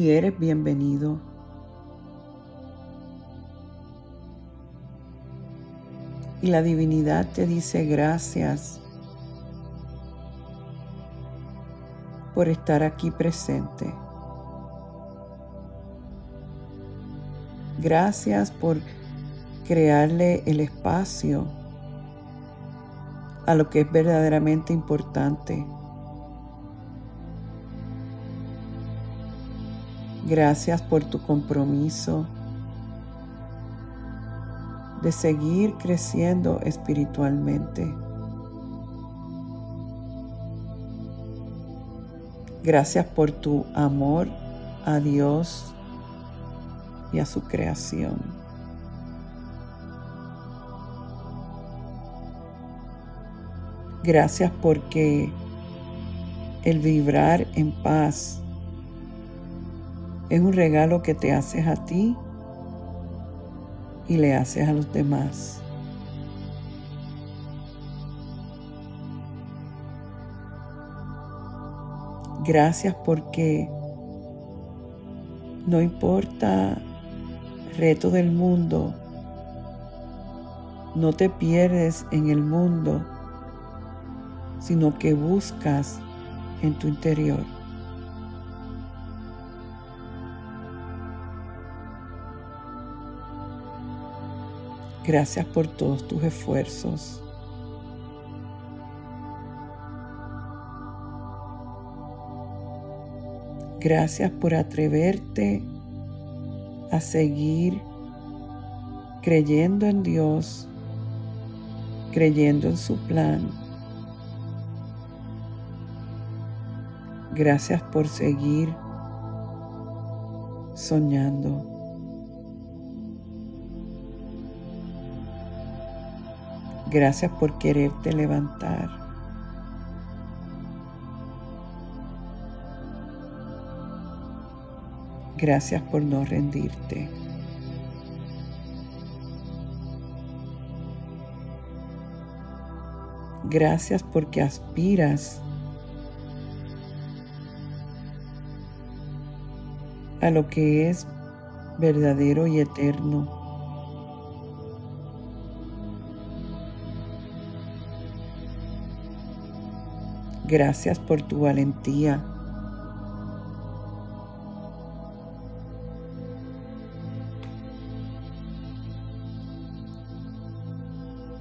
y eres bienvenido. Y la divinidad te dice gracias por estar aquí presente. Gracias por crearle el espacio a lo que es verdaderamente importante. Gracias por tu compromiso de seguir creciendo espiritualmente. Gracias por tu amor a Dios y a su creación. Gracias porque el vibrar en paz es un regalo que te haces a ti y le haces a los demás. Gracias porque no importa reto del mundo, no te pierdes en el mundo, sino que buscas en tu interior. Gracias por todos tus esfuerzos. Gracias por atreverte a seguir creyendo en Dios, creyendo en su plan. Gracias por seguir soñando. Gracias por quererte levantar. Gracias por no rendirte. Gracias porque aspiras a lo que es verdadero y eterno. Gracias por tu valentía.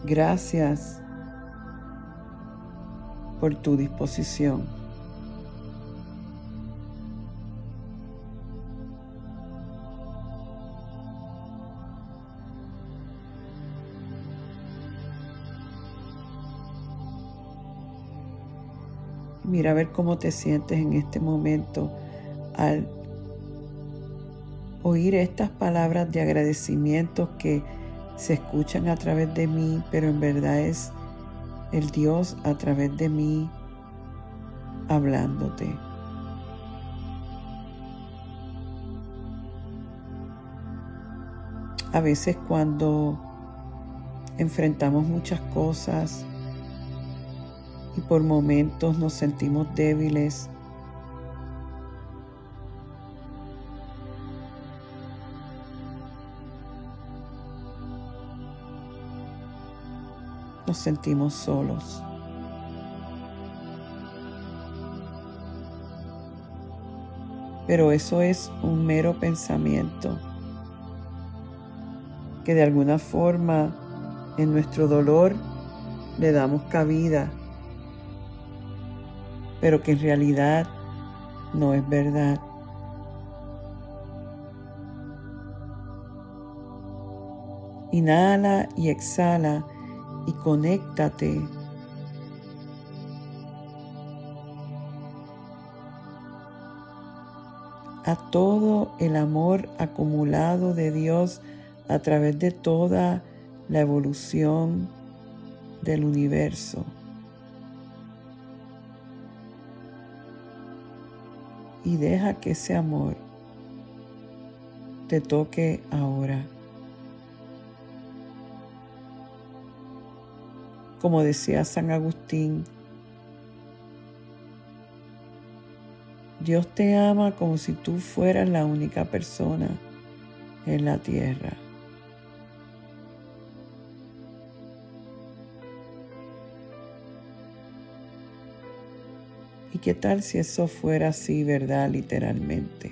Gracias por tu disposición. Mira a ver cómo te sientes en este momento al oír estas palabras de agradecimiento que se escuchan a través de mí, pero en verdad es el Dios a través de mí hablándote. A veces cuando enfrentamos muchas cosas y por momentos nos sentimos débiles, nos sentimos solos. Pero eso es un mero pensamiento que de alguna forma en nuestro dolor le damos cabida, pero que en realidad no es verdad. Inhala y exhala y conéctate a todo el amor acumulado de Dios a través de toda la evolución del universo. Y deja que ese amor te toque ahora. como decía San Agustín, Dios te ama como si tú fueras la única persona en la tierra. ¿Y qué tal si eso fuera así, verdad, literalmente?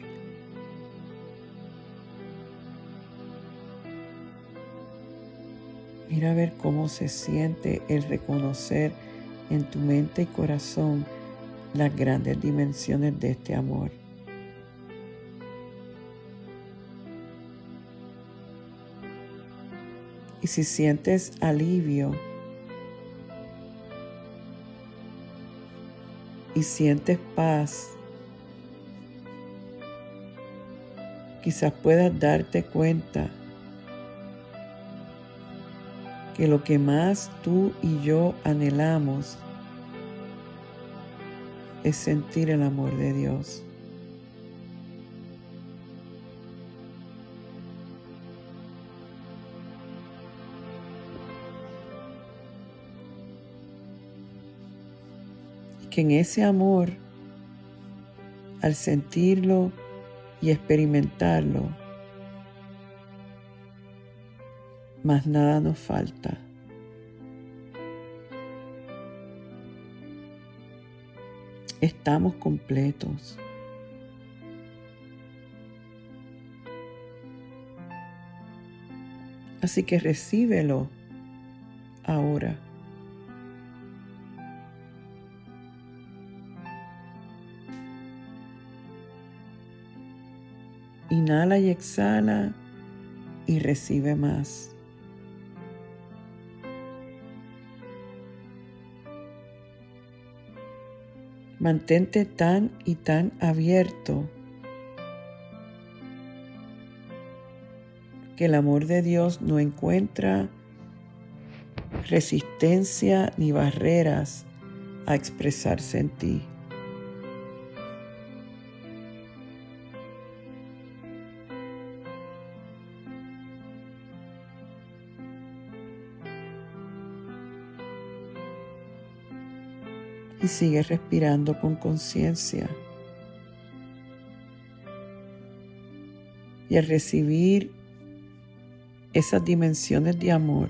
Mira a ver cómo se siente el reconocer en tu mente y corazón las grandes dimensiones de este amor. Y si sientes alivio y sientes paz, quizás puedas darte cuenta que lo que más tú y yo anhelamos es sentir el amor de Dios. Que en ese amor, al sentirlo y experimentarlo, más nada nos falta. Estamos completos. Así que recíbelo ahora. Inhala y exhala y recibe más. Mantente tan y tan abierto que el amor de Dios no encuentra resistencia ni barreras a expresarse en ti. Y sigue respirando con conciencia. Y al recibir esas dimensiones de amor,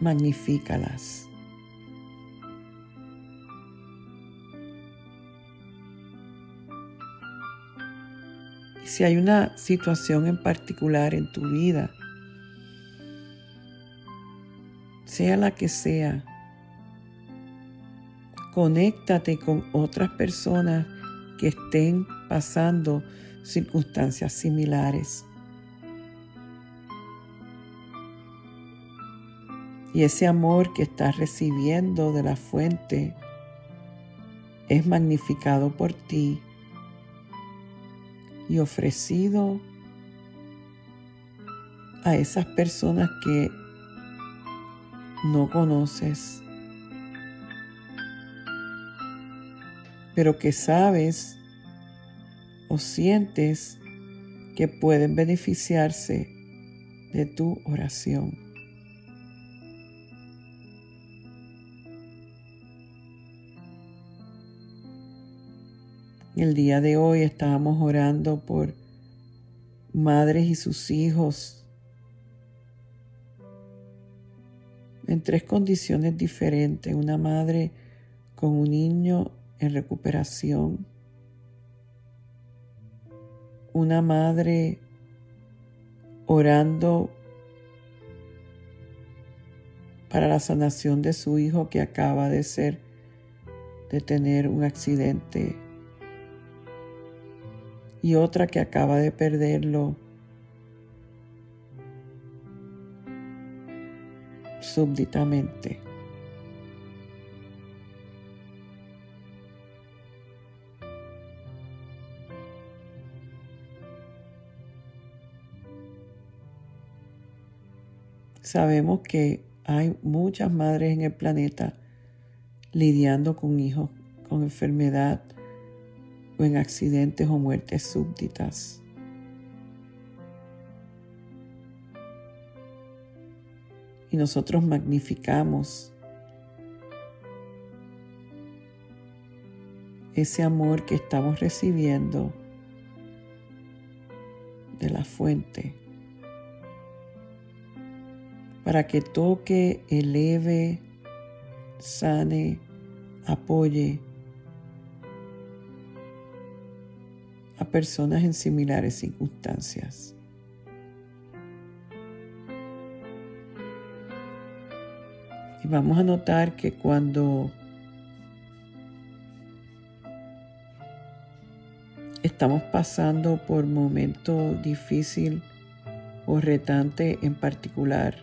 magnifícalas. Si hay una situación en particular en tu vida, sea la que sea, conéctate con otras personas que estén pasando circunstancias similares. Y ese amor que estás recibiendo de la fuente es magnificado por ti y ofrecido a esas personas que no conoces, pero que sabes o sientes que pueden beneficiarse de tu oración. El día de hoy estábamos orando por madres y sus hijos en tres condiciones diferentes. Una madre con un niño en recuperación. Una madre orando para la sanación de su hijo que acaba de ser, de tener un accidente y otra que acaba de perderlo súbditamente. Sabemos que hay muchas madres en el planeta lidiando con hijos con enfermedad o en accidentes o muertes súbditas. y nosotros magnificamos ese amor que estamos recibiendo de la fuente para que toque, eleve, sane, apoye personas en similares circunstancias. Y vamos a notar que cuando estamos pasando por momento difícil o retante en particular,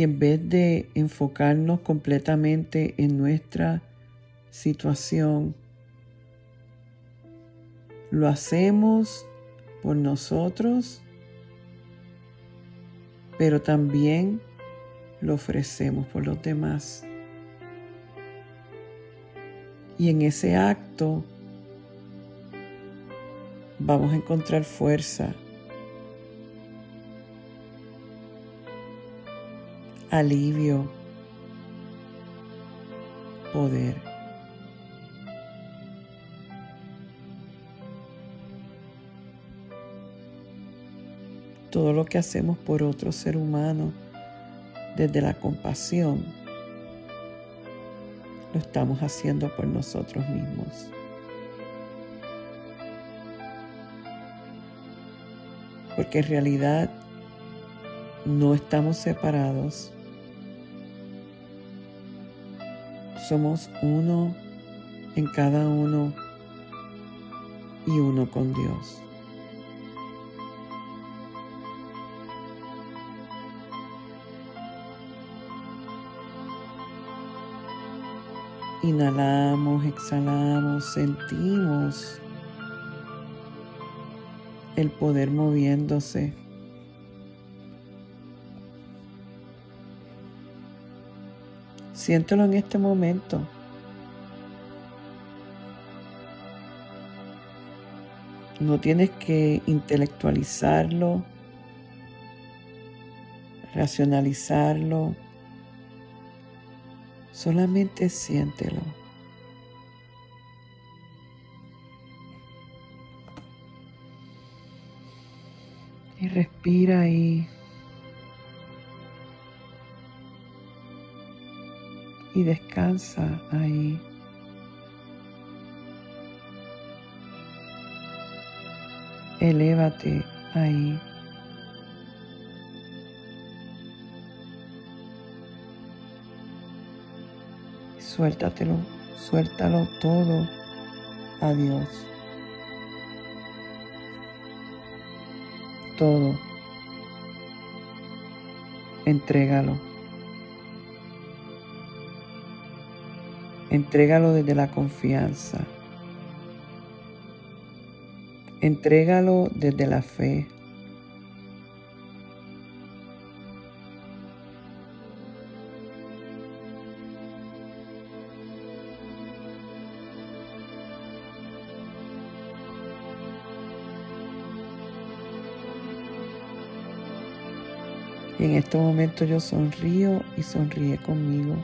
y en vez de enfocarnos completamente en nuestra situación, lo hacemos por nosotros, pero también lo ofrecemos por los demás. Y en ese acto vamos a encontrar fuerza, alivio, poder. todo lo que hacemos por otro ser humano desde la compasión, lo estamos haciendo por nosotros mismos. Porque en realidad no estamos separados. Somos uno en cada uno y uno con Dios. Inhalamos, exhalamos, sentimos el poder moviéndose. Siéntelo en este momento. No tienes que intelectualizarlo, racionalizarlo. Solamente siéntelo. Y respira. Y descansa ahí. Elévate ahí. Suéltatelo, suéltalo todo a Dios. Todo. Entrégalo. Entrégalo desde la confianza. Entrégalo desde la fe. Y en este momento yo sonrío y sonríe conmigo.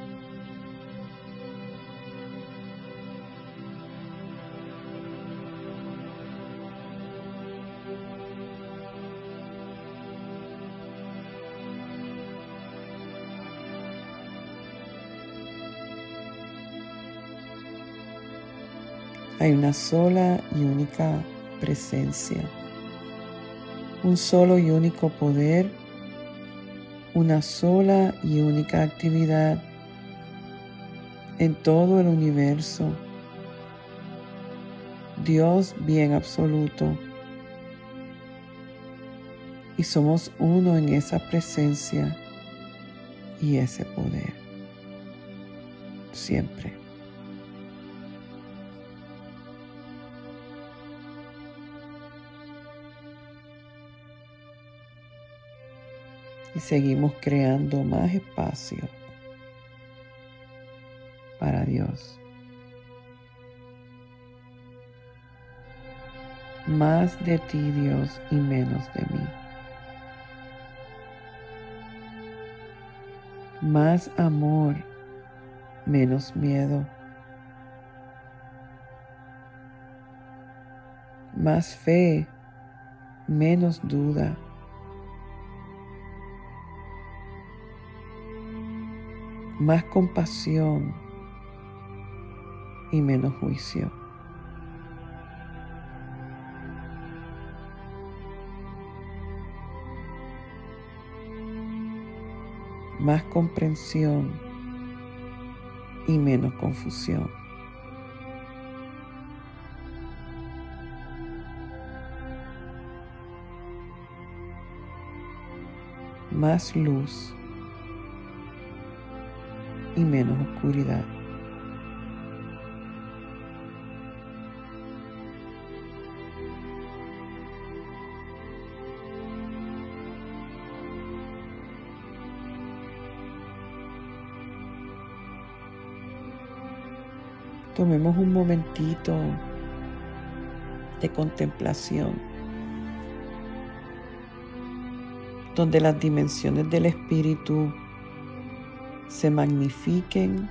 Hay una sola y única presencia, un solo y único poder una sola y única actividad en todo el universo. Dios bien absoluto. Y somos uno en esa presencia y ese poder. Siempre. Y seguimos creando más espacio para Dios. más de ti Dios y menos de mí. Más amor, menos miedo. Más fe, menos duda. Más compasión y menos juicio. Más comprensión y menos confusión. Más luz y menos oscuridad. Tomemos un momentito de contemplación donde las dimensiones del espíritu se magnifiquen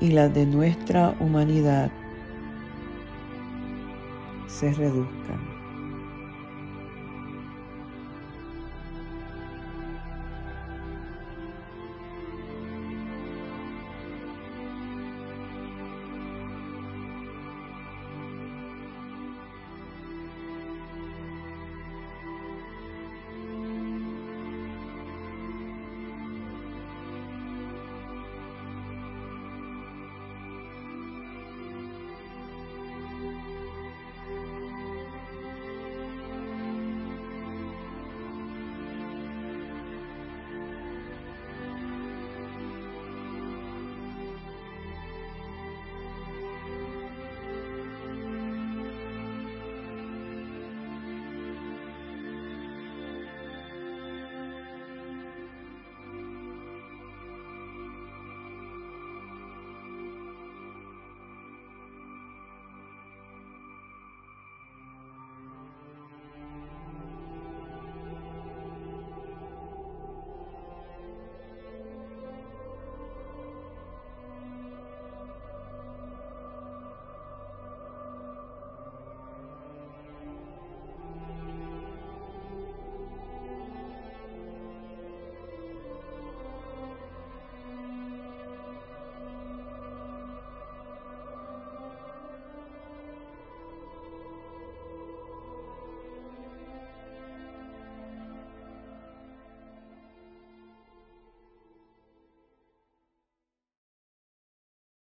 y las de nuestra humanidad se reduzcan.